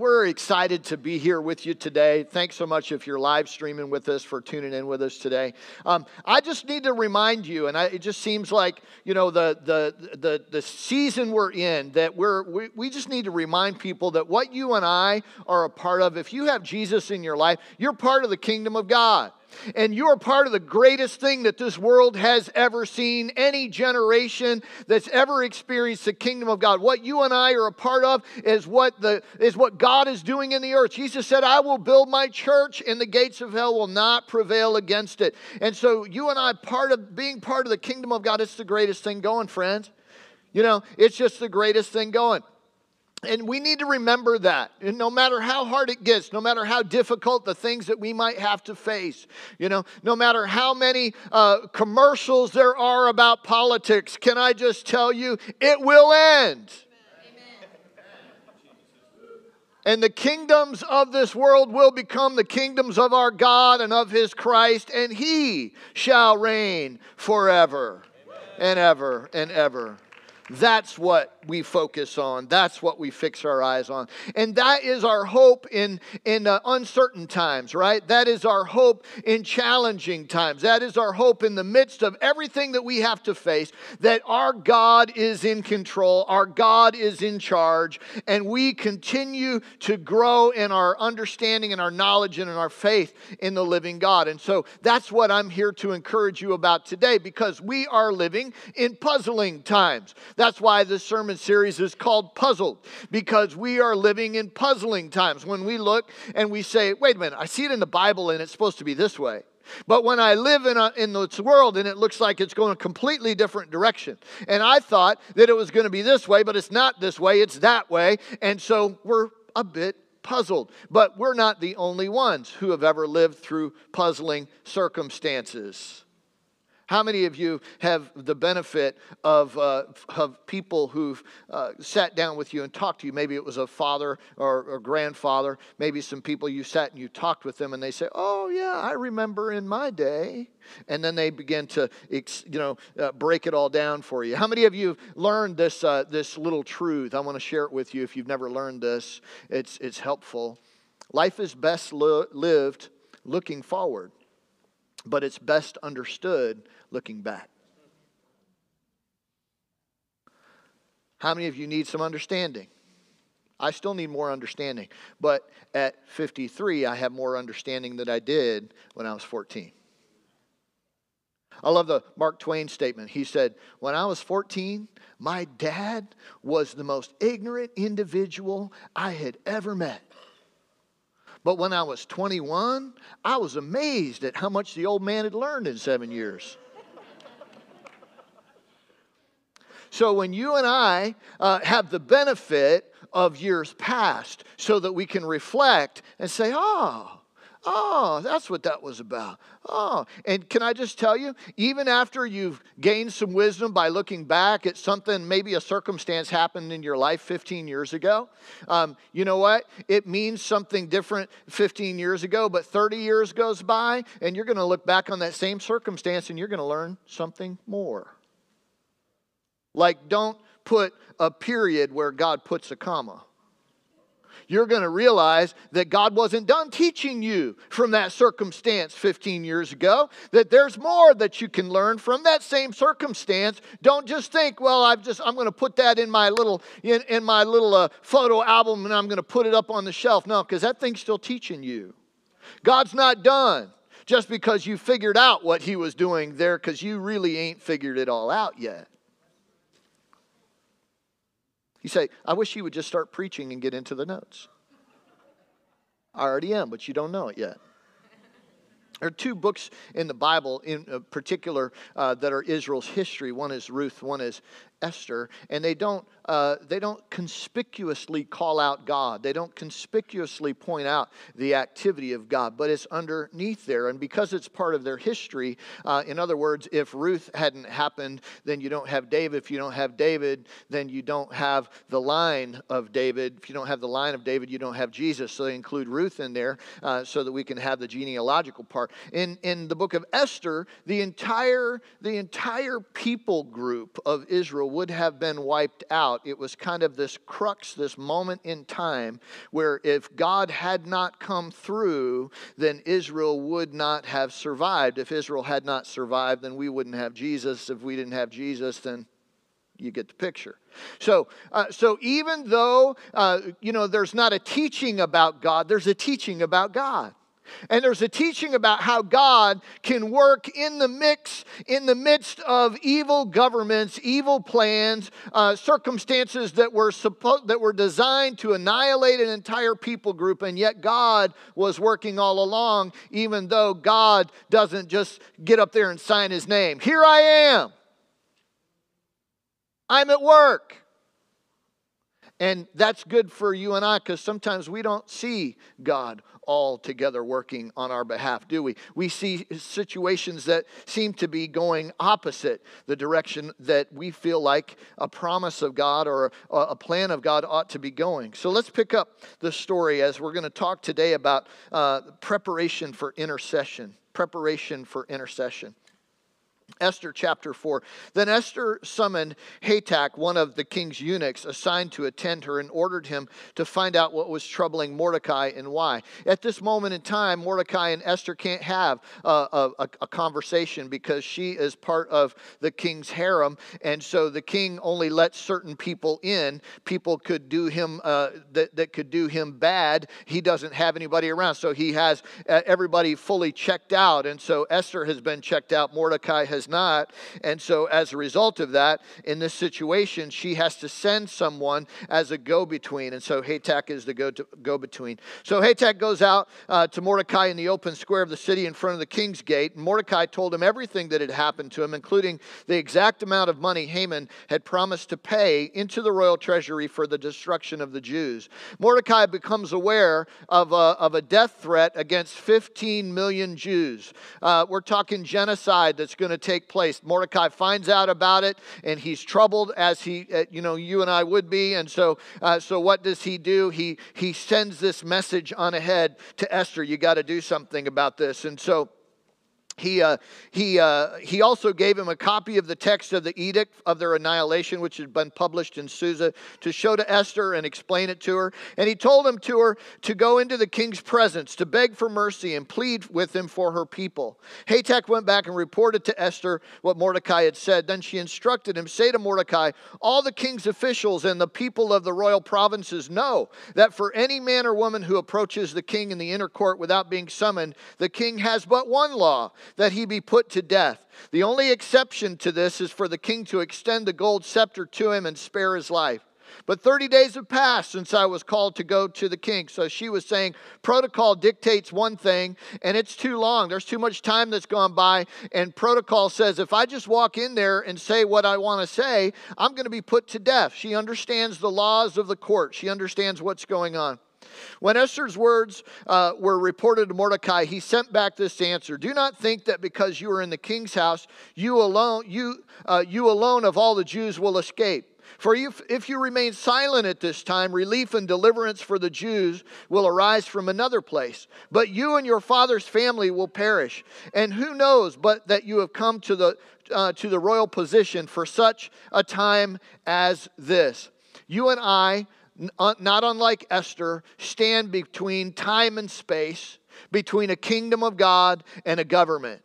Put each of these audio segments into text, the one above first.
we're excited to be here with you today. Thanks so much if you're live streaming with us for tuning in with us today. Um, I just need to remind you, and I, it just seems like you know the the the, the season we're in that we're we, we just need to remind people that what you and I are a part of. If you have Jesus in your life, you're part of the kingdom of God. And you are part of the greatest thing that this world has ever seen, any generation that's ever experienced the kingdom of God. What you and I are a part of is what, the, is what God is doing in the earth. Jesus said, I will build my church, and the gates of hell will not prevail against it. And so, you and I, part of being part of the kingdom of God, it's the greatest thing going, friends. You know, it's just the greatest thing going. And we need to remember that. And no matter how hard it gets, no matter how difficult the things that we might have to face, you know, no matter how many uh, commercials there are about politics, can I just tell you, it will end. And the kingdoms of this world will become the kingdoms of our God and of his Christ, and he shall reign forever Amen. and ever and ever. That's what we focus on. That's what we fix our eyes on. And that is our hope in, in uh, uncertain times, right? That is our hope in challenging times. That is our hope in the midst of everything that we have to face, that our God is in control, our God is in charge, and we continue to grow in our understanding and our knowledge and in our faith in the living God. And so that's what I'm here to encourage you about today because we are living in puzzling times. That's why this sermon series is called Puzzled, because we are living in puzzling times. When we look and we say, wait a minute, I see it in the Bible and it's supposed to be this way. But when I live in, a, in this world and it looks like it's going a completely different direction, and I thought that it was going to be this way, but it's not this way, it's that way. And so we're a bit puzzled. But we're not the only ones who have ever lived through puzzling circumstances. How many of you have the benefit of, uh, of people who've uh, sat down with you and talked to you? Maybe it was a father or, or grandfather, maybe some people you sat and you talked with them and they say, Oh, yeah, I remember in my day. And then they begin to, you know, uh, break it all down for you. How many of you have learned this, uh, this little truth? I want to share it with you if you've never learned this. It's, it's helpful. Life is best li- lived looking forward, but it's best understood looking back. How many of you need some understanding? I still need more understanding, but at 53, I have more understanding than I did when I was 14. I love the Mark Twain statement. He said, When I was 14, my dad was the most ignorant individual I had ever met. But when I was 21, I was amazed at how much the old man had learned in seven years. So when you and I uh, have the benefit of years past, so that we can reflect and say, oh, Oh, that's what that was about. Oh, and can I just tell you, even after you've gained some wisdom by looking back at something, maybe a circumstance happened in your life 15 years ago, um, you know what? It means something different 15 years ago, but 30 years goes by, and you're going to look back on that same circumstance and you're going to learn something more. Like, don't put a period where God puts a comma. You're going to realize that God wasn't done teaching you from that circumstance 15 years ago, that there's more that you can learn from that same circumstance. Don't just think, well, I've just I'm going to put that in my little in, in my little uh, photo album and I'm going to put it up on the shelf. No, because that thing's still teaching you. God's not done just because you figured out what he was doing there because you really ain't figured it all out yet. You say, I wish you would just start preaching and get into the notes. I already am, but you don't know it yet. There are two books in the Bible, in particular, uh, that are Israel's history. One is Ruth, one is Esther, and they don't uh, they don't conspicuously call out God. They don't conspicuously point out the activity of God, but it's underneath there. And because it's part of their history, uh, in other words, if Ruth hadn't happened, then you don't have David. If you don't have David, then you don't have the line of David. If you don't have the line of David, you don't have Jesus. So they include Ruth in there uh, so that we can have the genealogical part. In, in the book of Esther, the entire, the entire people group of Israel would have been wiped out. It was kind of this crux, this moment in time where if God had not come through, then Israel would not have survived. If Israel had not survived, then we wouldn't have Jesus. If we didn't have Jesus, then you get the picture. So, uh, so even though uh, you know there's not a teaching about God, there's a teaching about God. And there's a teaching about how God can work in the mix, in the midst of evil governments, evil plans, uh, circumstances that were supposed that were designed to annihilate an entire people group, and yet God was working all along, even though God doesn't just get up there and sign His name. Here I am. I'm at work. And that's good for you and I because sometimes we don't see God all together working on our behalf, do we? We see situations that seem to be going opposite the direction that we feel like a promise of God or a, plan of God ought to be going. So let's pick up the story as we're going to talk today about uh, preparation for intercession. Preparation for intercession. Esther chapter 4. Then Esther summoned Hatach, one of the king's eunuchs assigned to attend her, and ordered him to find out what was troubling Mordecai and why. At this moment in time, Mordecai and Esther can't have a, a, a conversation because she is part of the king's harem, and so the king only lets certain people in. People could do him uh, that, that could do him bad. He doesn't have anybody around, so he has uh, everybody fully checked out, and so Esther has been checked out. Mordecai has not. And so, as a result of that, in this situation, she has to send someone as a go between. And so, Hatach is the go between. So, Hatach goes out uh, to Mordecai in the open square of the city in front of the king's gate. And Mordecai told him everything that had happened to him, including the exact amount of money Haman had promised to pay into the royal treasury for the destruction of the Jews. Mordecai becomes aware of a, of a death threat against 15 million Jews. Uh, we're talking genocide that's going to take take place. Mordecai finds out about it and he's troubled as he, uh, you know, you and I would be. And so, uh, so what does he do? He, he sends this message on ahead to Esther. You got to do something about this. And so, he, uh, he, uh, he also gave him a copy of the text of the edict of their annihilation, which had been published in Susa, to show to Esther and explain it to her. And he told him to her to go into the king's presence, to beg for mercy and plead with him for her people. Hatach went back and reported to Esther what Mordecai had said. Then she instructed him, Say to Mordecai, all the king's officials and the people of the royal provinces know that for any man or woman who approaches the king in the inner court without being summoned, the king has but one law that he be put to death. The only exception to this is for the king to extend the gold scepter to him and spare his life. But 30 days have passed since I was called to go to the king. So she was saying protocol dictates one thing, and it's too long. There's too much time that's gone by. And protocol says if I just walk in there and say what I want to say, I'm going to be put to death. She understands the laws of the court, she understands what's going on. When Esther's words uh, were reported to Mordecai, he sent back this answer: "Do not think that because you are in the king's house, you alone, you, uh, you alone of all the Jews will escape." For if, if you remain silent at this time, relief and deliverance for the Jews will arise from another place. But you and your father's family will perish. And who knows but that you have come to the, uh, to the royal position for such a time as this? You and I not unlike Esther, stand between time and space, between a kingdom of God and a government.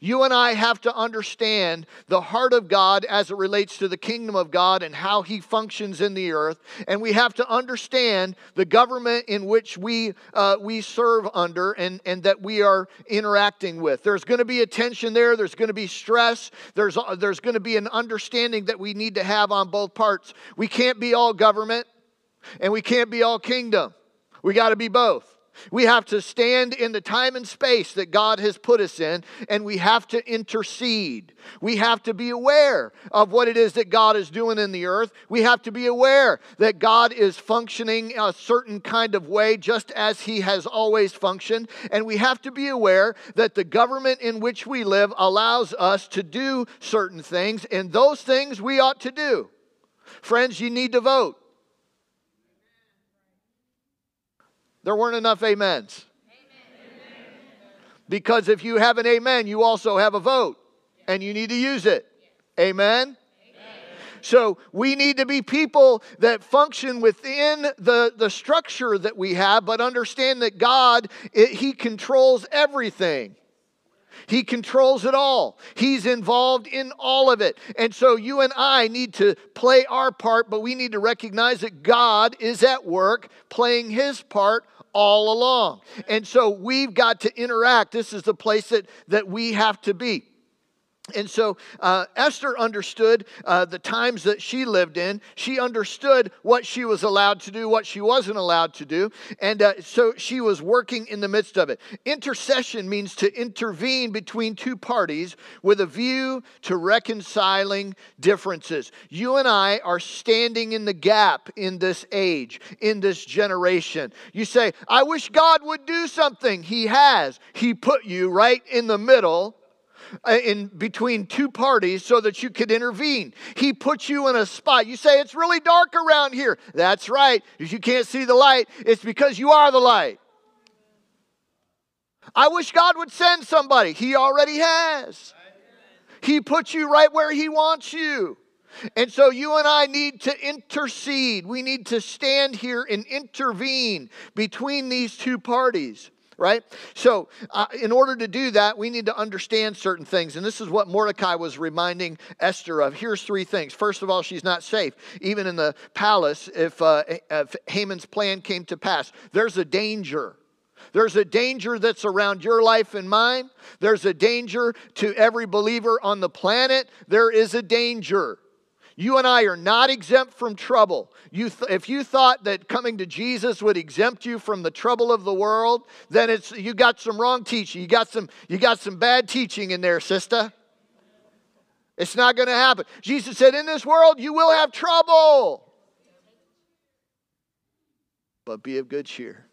You and I have to understand the heart of God as it relates to the kingdom of God and how he functions in the earth. And we have to understand the government in which we, uh, we serve under and, and that we are interacting with. There's going to be a tension there, there's going to be stress, there's, uh, there's going to be an understanding that we need to have on both parts. We can't be all government and we can't be all kingdom. We got to be both. We have to stand in the time and space that God has put us in, and we have to intercede. We have to be aware of what it is that God is doing in the earth. We have to be aware that God is functioning a certain kind of way, just as He has always functioned. And we have to be aware that the government in which we live allows us to do certain things, and those things we ought to do. Friends, you need to vote. There weren't enough amens. Amen. Because if you have an amen, you also have a vote, and you need to use it. Amen? So we need to be people that function within the, the structure that we have, but understand that God, it, He controls everything. He controls it all. He's involved in all of it. And so you and I need to play our part, but we need to recognize that God is at work playing his part all along. And so we've got to interact. This is the place that, that we have to be. And so uh, Esther understood uh, the times that she lived in. She understood what she was allowed to do, what she wasn't allowed to do. And uh, so she was working in the midst of it. Intercession means to intervene between two parties with a view to reconciling differences. You and I are standing in the gap in this age, in this generation. You say, I wish God would do something. He has. He put you right in the middle Uh, in between two parties so that you could intervene. He puts you in a spot. You say, It's really dark around here. That's right. If you can't see the light, it's because you are the light. I wish God would send somebody. He already has. He puts you right where He wants you. And so you and I need to intercede. We need to stand here and intervene between these two parties right? So, uh, in order to do that, we need to understand certain things. And this is what Mordecai was reminding Esther of. Here's three things. First of all, she's not safe, even in the palace, if, uh, if Haman's plan came to pass. There's a danger. There's a danger that's around your life and mine. There's a danger to every believer on the planet. There is a danger. You and I are not exempt from trouble. You th- if you thought that coming to Jesus would exempt you from the trouble of the world, then it's you got some wrong teaching. You got some you got some bad teaching in there, sister. It's not going to happen. Jesus said, "In this world you will have trouble, but be of good cheer,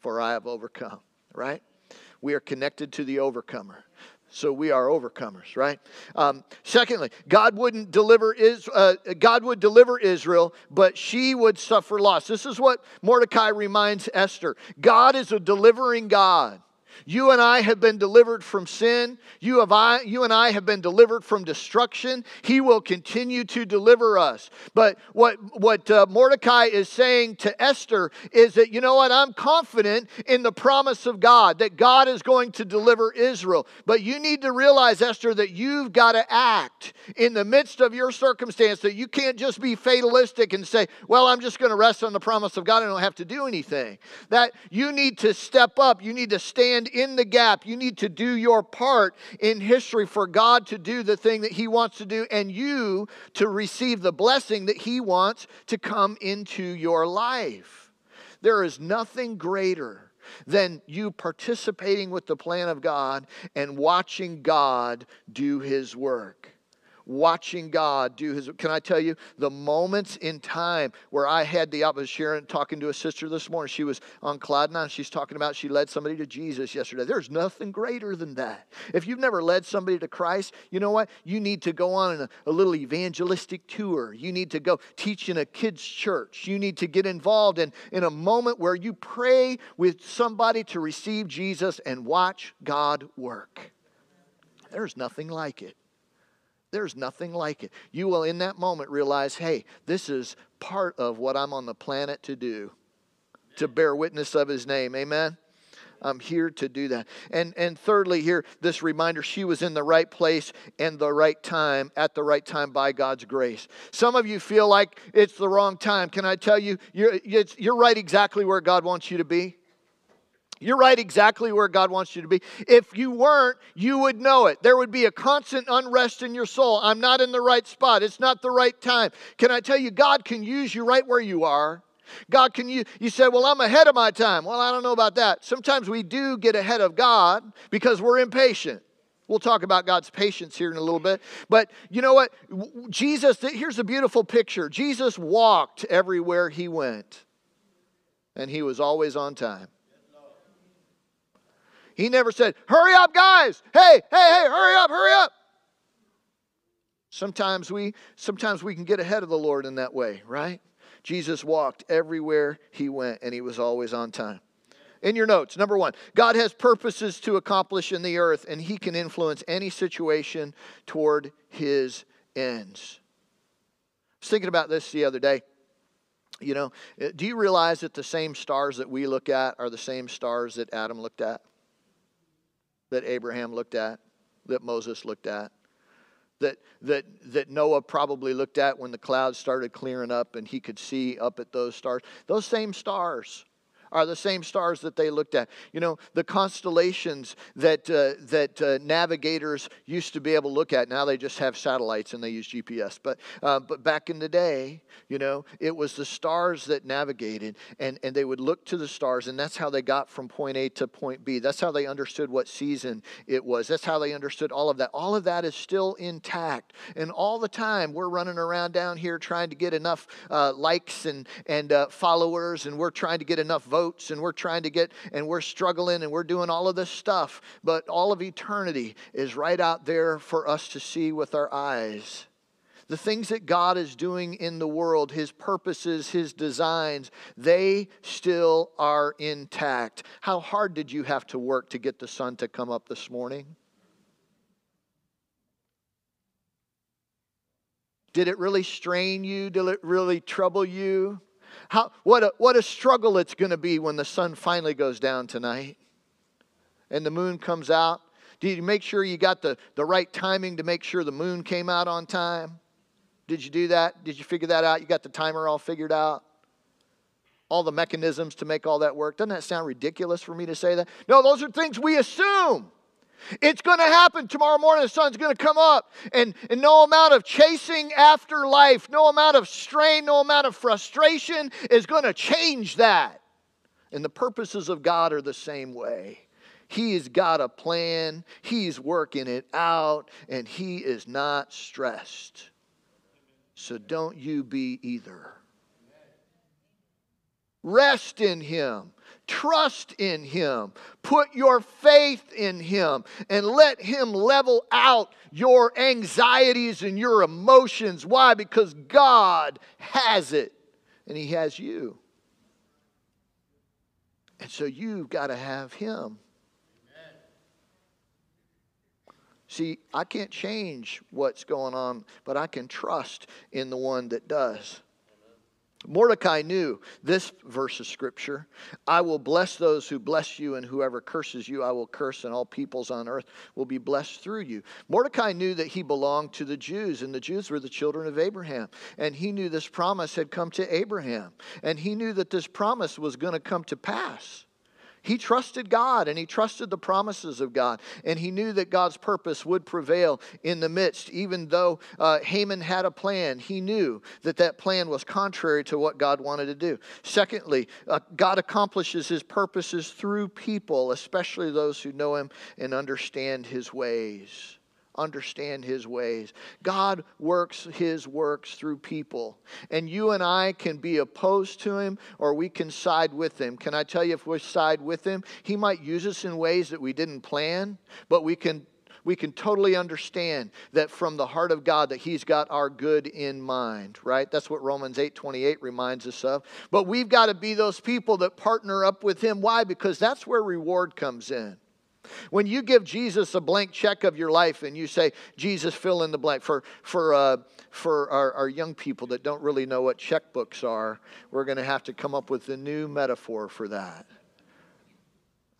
for I have overcome." Right? We are connected to the overcomer. So we are overcomers, right? Um, secondly, God wouldn't deliver is uh, God would deliver Israel, but she would suffer loss. This is what Mordecai reminds Esther. God is a delivering God. You and I have been delivered from sin. You, have I, you and I have been delivered from destruction. He will continue to deliver us. But what, what uh, Mordecai is saying to Esther is that, you know what, I'm confident in the promise of God, that God is going to deliver Israel. But you need to realize, Esther, that you've got to act in the midst of your circumstance, that you can't just be fatalistic and say, well, I'm just going to rest on the promise of God and I don't have to do anything. That you need to step up, you need to stand in the gap. You need to do your part in history for God to do the thing that He wants to do and you to receive the blessing that He wants to come into your life. There is nothing greater than you participating with the plan of God and watching God do His work watching God do his. Can I tell you the moments in time where I had the, was sharing, talking to a sister this morning. She was on Cloud Nine. She's talking about she led somebody to Jesus yesterday. There's nothing greater than that. If you've never led somebody to Christ, you know what? You need to go on a, a little evangelistic tour. You need to go teach in a kids' church. You need to get involved in, in a moment where you pray with somebody to receive Jesus and watch God work. There's nothing like it. There's nothing like it. You will, in that moment, realize hey, this is part of what I'm on the planet to do, to bear witness of his name. Amen? I'm here to do that. And, and thirdly, here, this reminder she was in the right place and the right time, at the right time by God's grace. Some of you feel like it's the wrong time. Can I tell you, you're, you're right exactly where God wants you to be? You're right exactly where God wants you to be. If you weren't, you would know it. There would be a constant unrest in your soul. I'm not in the right spot. It's not the right time. Can I tell you, God can use you right where you are. God can you you say, "Well, I'm ahead of my time." Well, I don't know about that. Sometimes we do get ahead of God because we're impatient. We'll talk about God's patience here in a little bit. But you know what? Jesus, here's a beautiful picture. Jesus walked everywhere he went, and he was always on time. He never said, Hurry up, guys. Hey, hey, hey, hurry up, hurry up. Sometimes we sometimes we can get ahead of the Lord in that way, right? Jesus walked everywhere he went and he was always on time. In your notes, number 1, God has purposes to accomplish in the earth and he can influence any situation toward his ends. I was thinking about this the other day. You know, uh, do you realize that the same stars that we look at are the same stars that Adam looked at, that Abraham looked at, that Moses looked at? that, that, that Noah probably looked at when the clouds started clearing up and he could see up at those stars. Those same stars are the same stars that they looked at. You know, the constellations that, uh, that uh, navigators used to be able to look at, now they just have satellites and they use GPS. But, uh, but back in the day, you know, it was the stars that navigated and, and they would look to the stars and that's how they got from point A to point B. That's how they understood what season it was. That's how they understood all of that. All of that is still intact. And all the time we're running around down here trying to get enough uh, likes and, and uh, followers and we're trying to get enough votes votes and we're trying to get, and we're struggling and we're doing all of this stuff. But all of eternity is right out there for us to see with our eyes. The things that God is doing in the world, His purposes, His designs, they still are intact. How hard did you have to work to get the sun to come up this morning? Did it really strain you? Did it really trouble you? How, what, a, what a struggle it's going to be when the sun finally goes down tonight and the moon comes out. Did you make sure you got the, the right timing to make sure the moon came out on time? Did you do that? Did you figure that out? You got the timer all figured out? All the mechanisms to make all that work? Doesn't that sound ridiculous for me to say that? No, those are things we assume. It's going to happen tomorrow morning. The sun's going to come up. And, and no amount of chasing after life, no amount of strain, no amount of frustration is going to change that. And the purposes of God are the same way. He's got a plan, He's working it out, and He is not stressed. So don't you be either. Rest in Him. Trust in Him. Put your faith in Him and let Him level out your anxieties and your emotions. Why? Because God has it and He has you. And so you've got to have Him. See, I can't change what's going on, but I can trust in the one that does. Mordecai knew this verse of scripture I will bless those who bless you, and whoever curses you, I will curse, and all peoples on earth will be blessed through you. Mordecai knew that he belonged to the Jews, and the Jews were the children of Abraham. And he knew this promise had come to Abraham, and he knew that this promise was going to come to pass. He trusted God and he trusted the promises of God. And he knew that God's purpose would prevail in the midst. Even though uh, Haman had a plan, he knew that that plan was contrary to what God wanted to do. Secondly, uh, God accomplishes his purposes through people, especially those who know him and understand his ways understand his ways. God works his works through people. And you and I can be opposed to him or we can side with him. Can I tell you if we side with him, he might use us in ways that we didn't plan, but we can we can totally understand that from the heart of God that he's got our good in mind, right? That's what Romans 8:28 reminds us of. But we've got to be those people that partner up with him. Why? Because that's where reward comes in. When you give Jesus a blank check of your life and you say, Jesus, fill in the blank, for, for, uh, for our, our young people that don't really know what checkbooks are, we're going to have to come up with a new metaphor for that.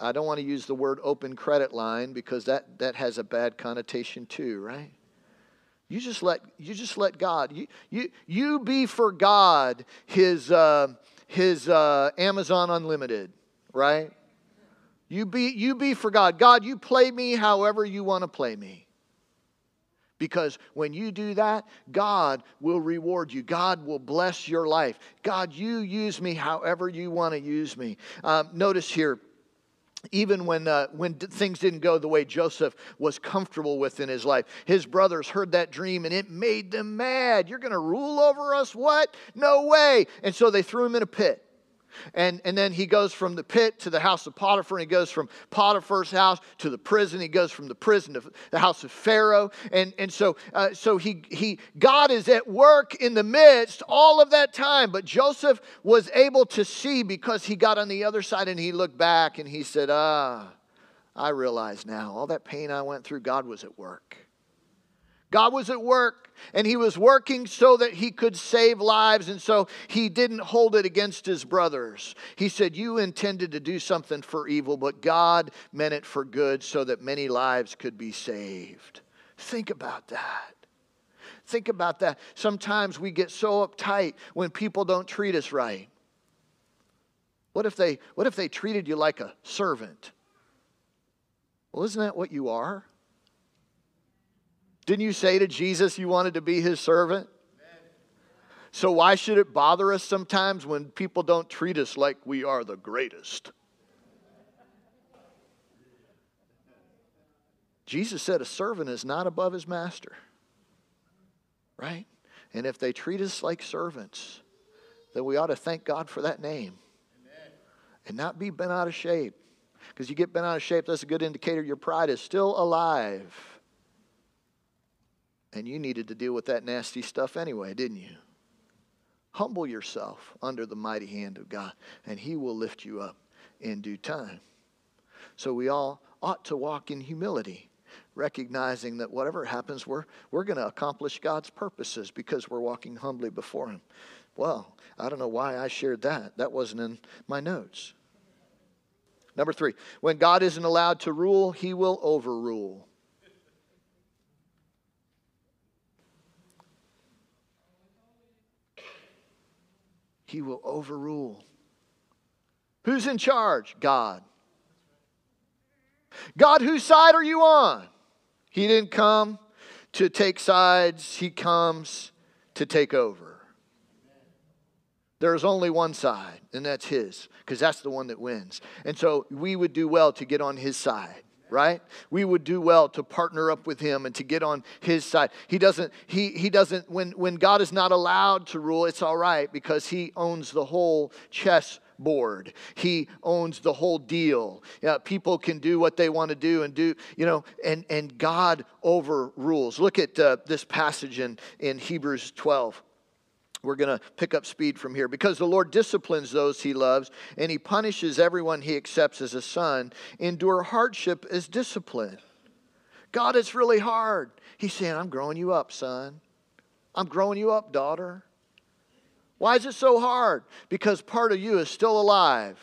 I don't want to use the word open credit line because that, that has a bad connotation too, right? You just let, you just let God, you, you, you be for God his, uh, his uh, Amazon Unlimited, right? You be, you be for God. God, you play me however you want to play me. Because when you do that, God will reward you. God will bless your life. God, you use me however you want to use me. Um, notice here, even when, uh, when things didn't go the way Joseph was comfortable with in his life, his brothers heard that dream and it made them mad. You're going to rule over us? What? No way. And so they threw him in a pit. And, and then he goes from the pit to the house of Potiphar, and he goes from Potiphar's house to the prison. He goes from the prison to the house of Pharaoh. And, and so, uh, so he, he, God is at work in the midst all of that time. But Joseph was able to see because he got on the other side and he looked back and he said, Ah, I realize now all that pain I went through, God was at work. God was at work, and he was working so that he could save lives, and so he didn't hold it against his brothers. He said, You intended to do something for evil, but God meant it for good so that many lives could be saved. Think about that. Think about that. Sometimes we get so uptight when people don't treat us right. What if they, what if they treated you like a servant? Well, isn't that what you are? Didn't you say to Jesus you wanted to be his servant? So, why should it bother us sometimes when people don't treat us like we are the greatest? Jesus said a servant is not above his master, right? And if they treat us like servants, then we ought to thank God for that name Amen. and not be bent out of shape. Because you get bent out of shape, that's a good indicator your pride is still alive. And you needed to deal with that nasty stuff anyway, didn't you? Humble yourself under the mighty hand of God, and He will lift you up in due time. So we all ought to walk in humility, recognizing that whatever happens, we're, we're going to accomplish God's purposes because we're walking humbly before Him. Well, I don't know why I shared that. That wasn't in my notes. Number three, when God isn't allowed to rule, He will overrule. He will overrule. Who's in charge? God. God, whose side are you on? He didn't come to take sides, He comes to take over. There's only one side, and that's His, because that's the one that wins. And so we would do well to get on His side right? We would do well to partner up with him and to get on his side. He doesn't he he doesn't when when god is not allowed to rule it's all right because he owns the whole chess board he owns the whole deal. Yeah, people can do what they want to do and do you know and and god overrules. Look at uh, this passage in in hebrews 12 we're going to pick up speed from here. Because the Lord disciplines those he loves and he punishes everyone he accepts as a son, endure hardship as discipline. God, it's really hard. He's saying, I'm growing you up, son. I'm growing you up, daughter. Why is it so hard? Because part of you is still alive.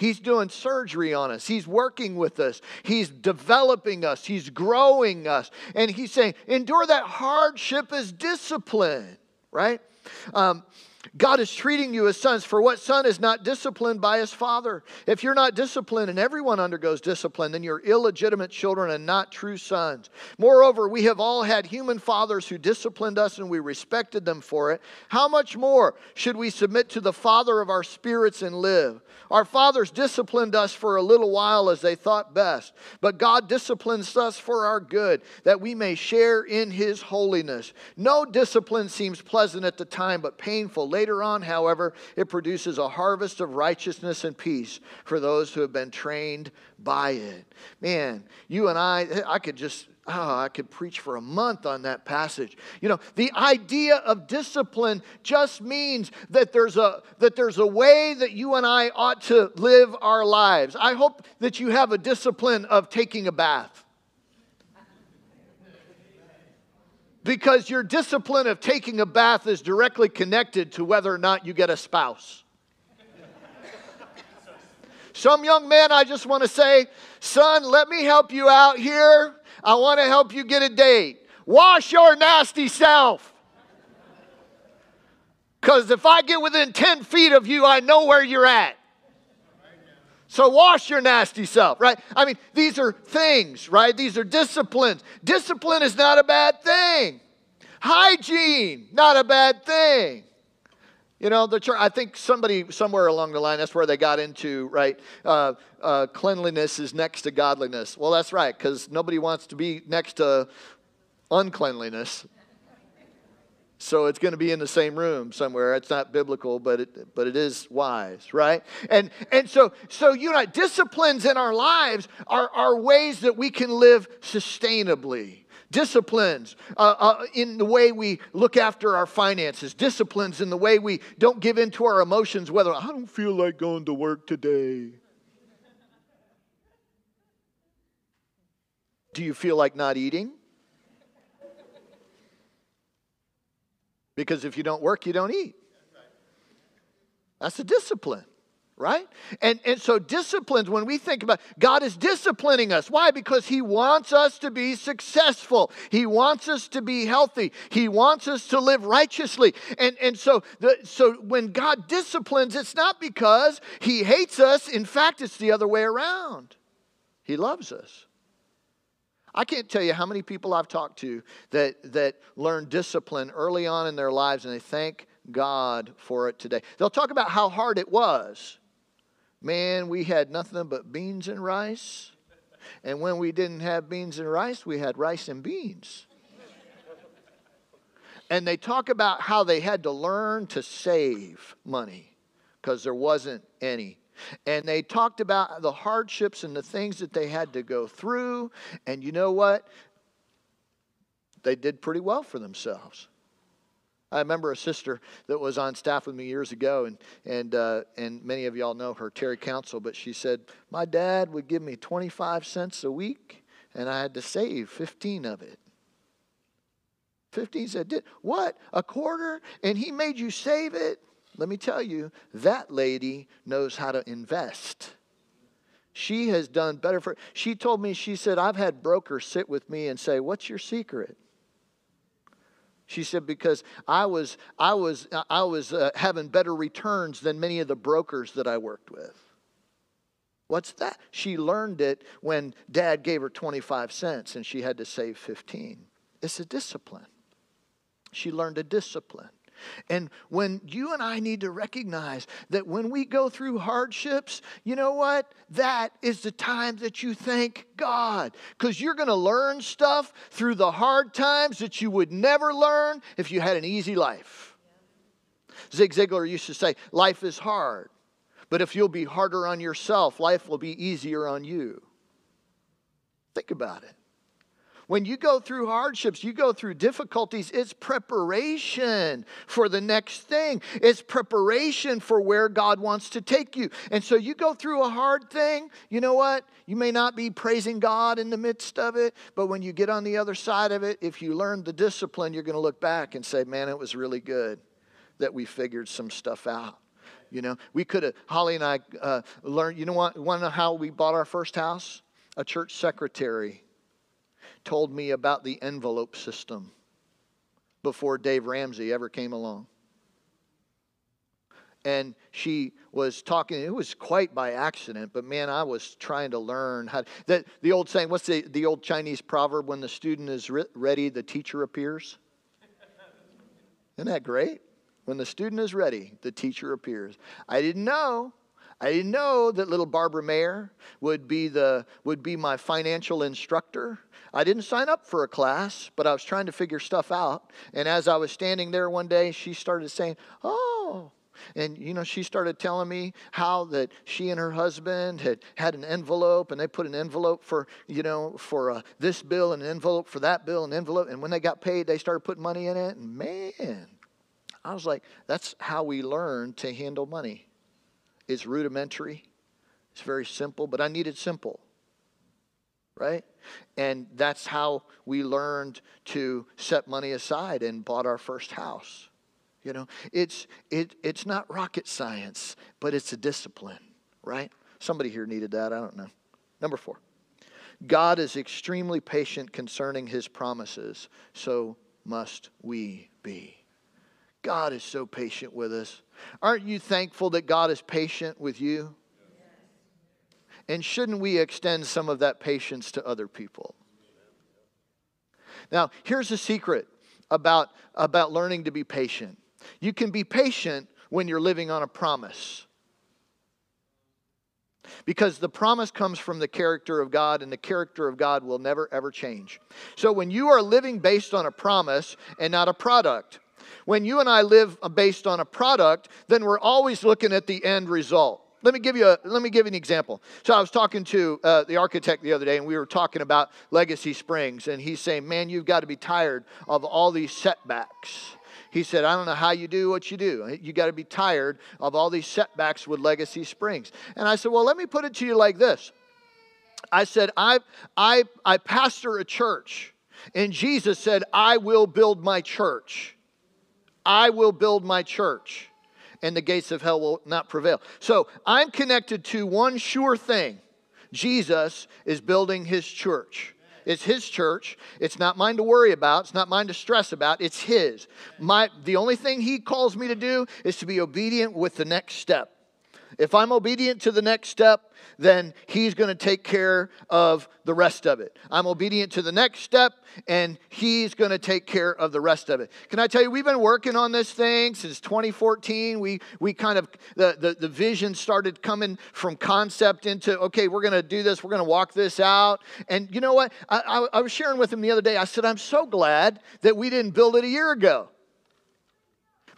He's doing surgery on us. He's working with us. He's developing us. He's growing us. And he's saying, endure that hardship as discipline, right? Um, God is treating you as sons, for what son is not disciplined by his father? If you're not disciplined, and everyone undergoes discipline, then you're illegitimate children and not true sons. Moreover, we have all had human fathers who disciplined us and we respected them for it. How much more should we submit to the Father of our spirits and live? Our fathers disciplined us for a little while as they thought best, but God disciplines us for our good, that we may share in his holiness. No discipline seems pleasant at the time, but painful. Later on, however, it produces a harvest of righteousness and peace for those who have been trained by it. Man, you and I, I could just oh, I could preach for a month on that passage. You know, the idea of discipline just means that there's a that there's a way that you and I ought to live our lives. I hope that you have a discipline of taking a bath. Because your discipline of taking a bath is directly connected to whether or not you get a spouse. Some young man, I just want to say, son, let me help you out here. I want to help you get a date. Wash your nasty self. Because if I get within 10 feet of you, I know where you're at. So wash your nasty self, right? I mean, these are things, right? These are disciplines. Discipline is not a bad thing. Hygiene, not a bad thing. You know, the church, I think somebody somewhere along the line, that's where they got into, right? Uh, uh, cleanliness is next to godliness. Well, that's right, because nobody wants to be next to uncleanliness. So it's going to be in the same room somewhere. It's not biblical, but it, but it is wise, right? And and so so you know, disciplines in our lives are, are ways that we can live sustainably disciplines uh, uh, in the way we look after our finances, disciplines in the way we don't give in to our emotions, whether I don't feel like going to work today. Do you feel like not eating? Because if you don't work, you don't eat. That's a discipline right? And, and so, disciplines, when we think about God is disciplining us. Why? Because He wants us to be successful. He wants us to be healthy. He wants us to live righteously. And, and so, the, so, when God disciplines, it's not because He hates us. In fact, it's the other way around. He loves us. I can't tell you how many people I've talked to that, that learn discipline early on in their lives and they thank God for it today. They'll talk about how hard it was. Man, we had nothing but beans and rice. And when we didn't have beans and rice, we had rice and beans. And they talk about how they had to learn to save money because there wasn't any. And they talked about the hardships and the things that they had to go through. And you know what? They did pretty well for themselves. I remember a sister that was on staff with me years ago, and and uh, and many of y'all know her, Terry Council. But she said my dad would give me twenty five cents a week, and I had to save fifteen of it. Fifteen said, "Did what? A quarter? And he made you save it?" Let me tell you, that lady knows how to invest. She has done better for. She told me. She said, "I've had brokers sit with me and say, "What's your secret?" She said, because I was, I was, I was uh, having better returns than many of the brokers that I worked with. What's that? She learned it when dad gave her 25 cents and she had to save 15. It's a discipline. She learned a discipline. And when you and I need to recognize that when we go through hardships, you know what? That is the time that you thank God. Because you're going to learn stuff through the hard times that you would never learn if you had an easy life. Zig Ziglar used to say, Life is hard, but if you'll be harder on yourself, life will be easier on you. Think about it. When you go through hardships, you go through difficulties, it's preparation for the next thing. It's preparation for where God wants to take you. And so you go through a hard thing, you know what? You may not be praising God in the midst of it, but when you get on the other side of it, if you learn the discipline, you're going to look back and say, man, it was really good that we figured some stuff out. You know, we could have, Holly and I uh, learned, you know what, want to know how we bought our first house? A church secretary told me about the envelope system before Dave Ramsey ever came along. And she was talking, it was quite by accident, but man, I was trying to learn how. The old saying, what's the, the old Chinese proverb? When the student is re- ready, the teacher appears. Isn't that great? When the student is ready, the teacher appears. I didn't know. I didn't know that little Barbara Mayer would be, the, would be my financial instructor. I didn't sign up for a class, but I was trying to figure stuff out. And as I was standing there one day, she started saying, Oh, and you know she started telling me how that she and her husband had had an envelope and they put an envelope for you know for uh, this bill and an envelope for that bill and envelope. And when they got paid they started putting money in it. And man i was like that's how we learn to handle money it's rudimentary it's very simple but i needed simple right and that's how we learned to set money aside and bought our first house. You know, it's, it, it's not rocket science, but it's a discipline, right? Somebody here needed that. I don't know. Number four God is extremely patient concerning his promises, so must we be. God is so patient with us. Aren't you thankful that God is patient with you? And shouldn't we extend some of that patience to other people? Now, here's a secret about, about learning to be patient you can be patient when you're living on a promise. Because the promise comes from the character of God, and the character of God will never, ever change. So when you are living based on a promise and not a product, when you and I live based on a product, then we're always looking at the end result let me give you a let me give you an example. So I was talking to uh, the architect the other day, and we were talking about Legacy Springs, and he's saying, "Man, you've got to be tired of all these setbacks." He said, "I don't know how you do what you do. You got to be tired of all these setbacks with Legacy Springs." And I said, "Well, let me put it to you like this: I said, I, I, I pastor a church. And Jesus said, I will build my church. I will build my church, and the gates of hell will not prevail. So I'm connected to one sure thing Jesus is building his church. It's his church. It's not mine to worry about. It's not mine to stress about. It's his. My, the only thing he calls me to do is to be obedient with the next step. If I'm obedient to the next step, then he's going to take care of the rest of it. I'm obedient to the next step, and he's going to take care of the rest of it. Can I tell you, we've been working on this thing since 2014. We, we kind of, the, the, the vision started coming from concept into, okay, we're going to do this, we're going to walk this out. And you know what? I, I, I was sharing with him the other day, I said, I'm so glad that we didn't build it a year ago.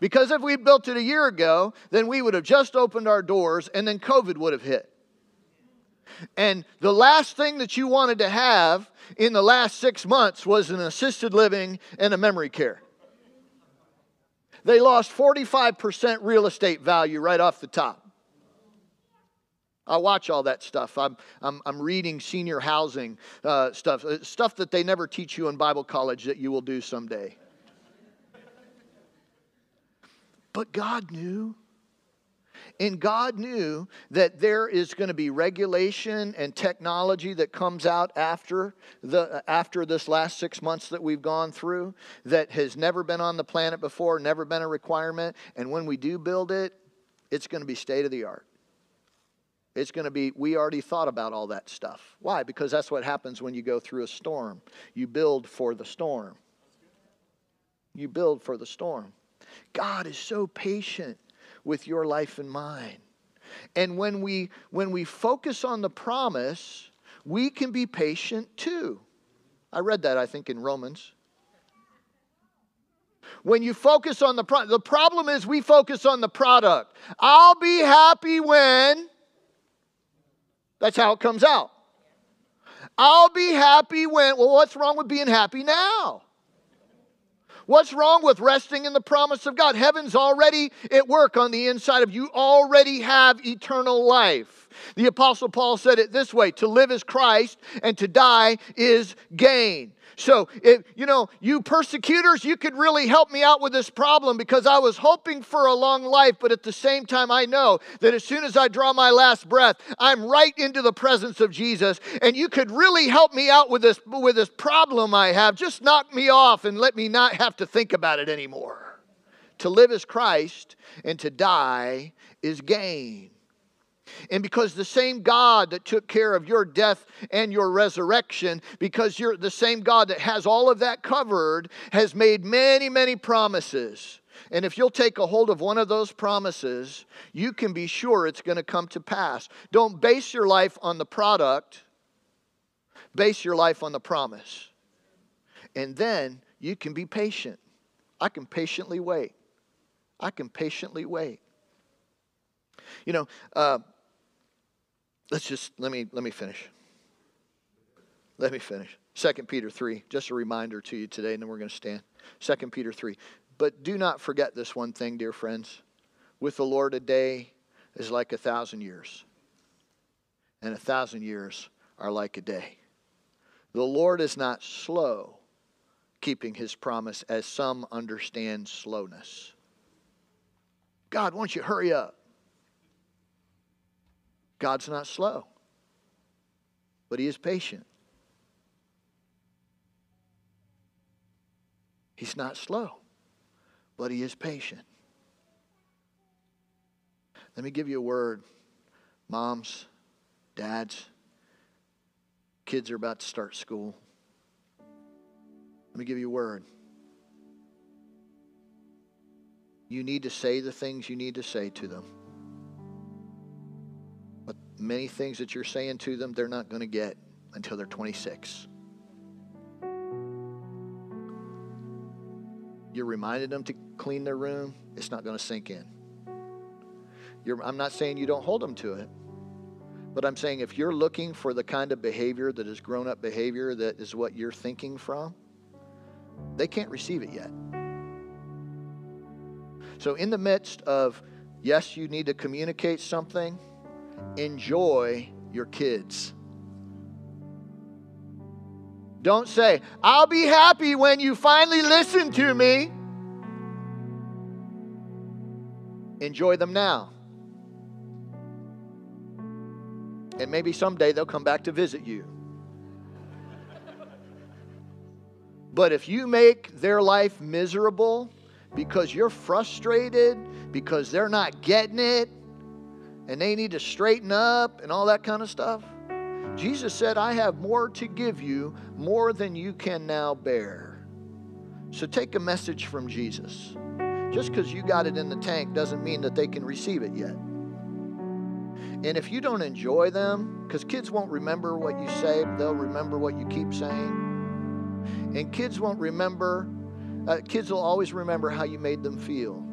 Because if we built it a year ago, then we would have just opened our doors and then COVID would have hit. And the last thing that you wanted to have in the last six months was an assisted living and a memory care. They lost 45% real estate value right off the top. I watch all that stuff. I'm, I'm, I'm reading senior housing uh, stuff, uh, stuff that they never teach you in Bible college that you will do someday. But God knew. And God knew that there is going to be regulation and technology that comes out after, the, after this last six months that we've gone through that has never been on the planet before, never been a requirement. And when we do build it, it's going to be state of the art. It's going to be, we already thought about all that stuff. Why? Because that's what happens when you go through a storm. You build for the storm. You build for the storm. God is so patient with your life and mine. And when we when we focus on the promise, we can be patient too. I read that I think in Romans. When you focus on the pro- the problem is we focus on the product. I'll be happy when that's how it comes out. I'll be happy when well what's wrong with being happy now? What's wrong with resting in the promise of God? Heaven's already at work on the inside of you, already have eternal life. The Apostle Paul said it this way to live is Christ, and to die is gain. So, if, you know, you persecutors, you could really help me out with this problem because I was hoping for a long life, but at the same time, I know that as soon as I draw my last breath, I'm right into the presence of Jesus. And you could really help me out with this, with this problem I have. Just knock me off and let me not have to think about it anymore. To live is Christ, and to die is gain. And because the same God that took care of your death and your resurrection, because you're the same God that has all of that covered, has made many, many promises. And if you'll take a hold of one of those promises, you can be sure it's going to come to pass. Don't base your life on the product, base your life on the promise. And then you can be patient. I can patiently wait. I can patiently wait. You know, uh, let's just let me let me finish. Let me finish. 2 Peter 3, just a reminder to you today, and then we're going to stand. 2 Peter 3. But do not forget this one thing, dear friends. With the Lord, a day is like a thousand years, and a thousand years are like a day. The Lord is not slow keeping his promise, as some understand slowness. God, won't you hurry up? God's not slow, but He is patient. He's not slow, but He is patient. Let me give you a word. Moms, dads, kids are about to start school. Let me give you a word. You need to say the things you need to say to them many things that you're saying to them, they're not going to get until they're 26. You're reminding them to clean their room, it's not going to sink in. You're, I'm not saying you don't hold them to it, but I'm saying if you're looking for the kind of behavior that is grown up behavior that is what you're thinking from, they can't receive it yet. So, in the midst of, yes, you need to communicate something enjoy your kids. Don't say, I'll be happy when you finally listen to me. Enjoy them now. And maybe someday they'll come back to visit you. But if you make their life miserable because you're frustrated, because they're not getting it, and they need to straighten up and all that kind of stuff, Jesus said, I have more to give you, more than you can now bear. So take a message from Jesus. Just because you got it in the tank doesn't mean that they can receive it yet. And if you don't enjoy them, because kids won't remember what you say, they'll remember what you keep saying. And kids won't remember, uh, kids will always remember how you made them feel.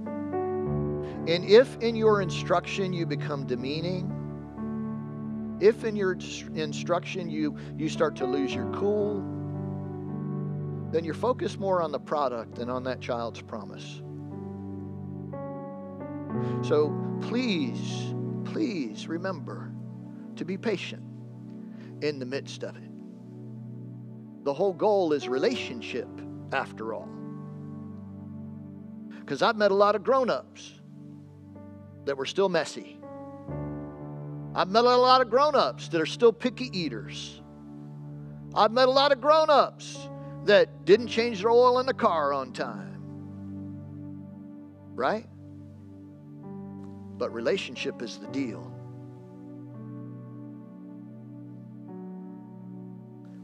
And if in your instruction you become demeaning, if in your instruction you, you start to lose your cool, then you're focused more on the product than on that child's promise. So please, please remember to be patient in the midst of it. The whole goal is relationship, after all. Because I've met a lot of grown ups that were still messy. I've met a lot of grown ups that are still picky eaters. I've met a lot of grown ups that didn't change their oil in the car on time. Right? But relationship is the deal.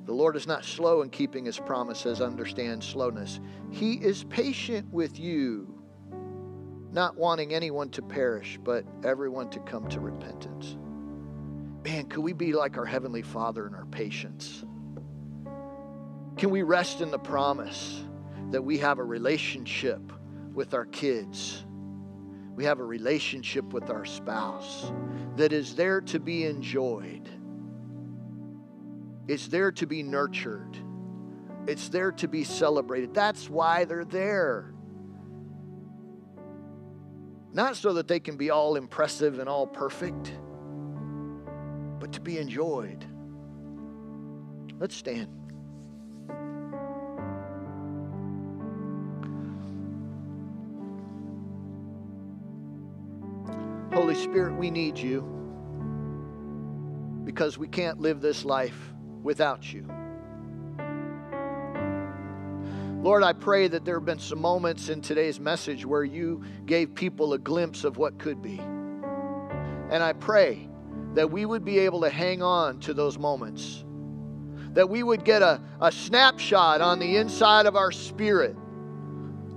The Lord is not slow in keeping his promises, understand slowness. He is patient with you, not wanting anyone to perish, but everyone to come to repentance. Man, could we be like our Heavenly Father in our patience? Can we rest in the promise that we have a relationship with our kids? We have a relationship with our spouse that is there to be enjoyed. It's there to be nurtured. It's there to be celebrated. That's why they're there. Not so that they can be all impressive and all perfect but to be enjoyed. Let's stand. Holy Spirit, we need you because we can't live this life without you. Lord, I pray that there have been some moments in today's message where you gave people a glimpse of what could be. And I pray that we would be able to hang on to those moments, that we would get a, a snapshot on the inside of our spirit,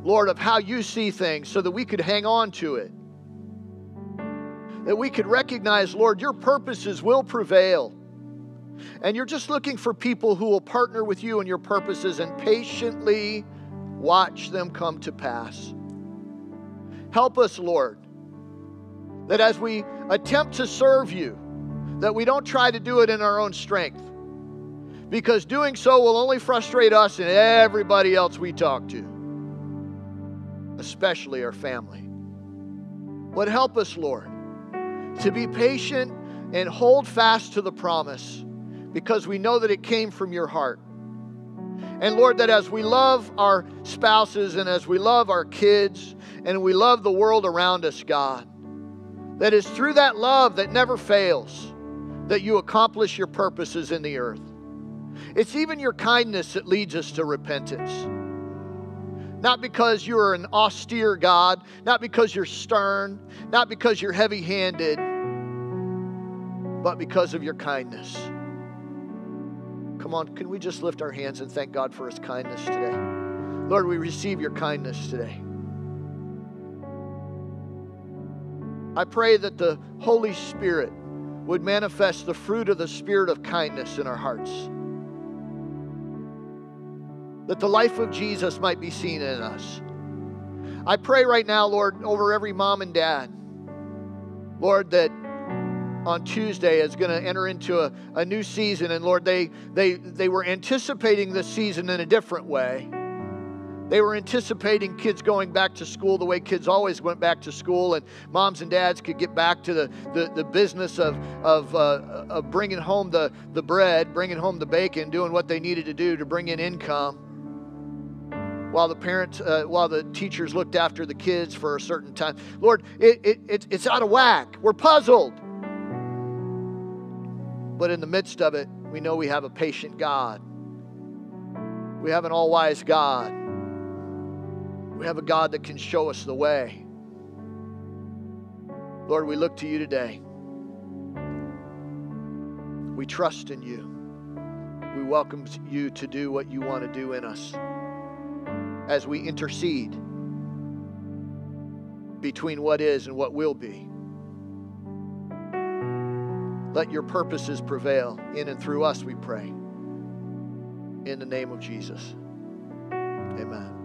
Lord, of how you see things so that we could hang on to it. That we could recognize, Lord, your purposes will prevail. And you're just looking for people who will partner with you in your purposes and patiently watch them come to pass. Help us, Lord, that as we attempt to serve you, that we don't try to do it in our own strength. Because doing so will only frustrate us and everybody else we talk to, especially our family. But help us, Lord, to be patient and hold fast to the promise because we know that it came from your heart. And Lord, that as we love our spouses and as we love our kids and we love the world around us, God, that is through that love that never fails that you accomplish your purposes in the earth. It's even your kindness that leads us to repentance. Not because you're an austere God, not because you're stern, not because you're heavy handed, but because of your kindness. Come on, can we just lift our hands and thank God for his kindness today? Lord, we receive your kindness today. I pray that the Holy Spirit would manifest the fruit of the Spirit of kindness in our hearts. That the life of Jesus might be seen in us. I pray right now, Lord, over every mom and dad, Lord, that on Tuesday is going to enter into a, a new season. And Lord, they, they, they were anticipating this season in a different way. They were anticipating kids going back to school the way kids always went back to school, and moms and dads could get back to the, the, the business of, of, uh, of bringing home the, the bread, bringing home the bacon, doing what they needed to do to bring in income. While the parents, uh, while the teachers looked after the kids for a certain time. Lord, it, it, it, it's out of whack. We're puzzled. But in the midst of it, we know we have a patient God. We have an all wise God. We have a God that can show us the way. Lord, we look to you today. We trust in you. We welcome you to do what you want to do in us as we intercede between what is and what will be. Let your purposes prevail in and through us, we pray. In the name of Jesus. Amen.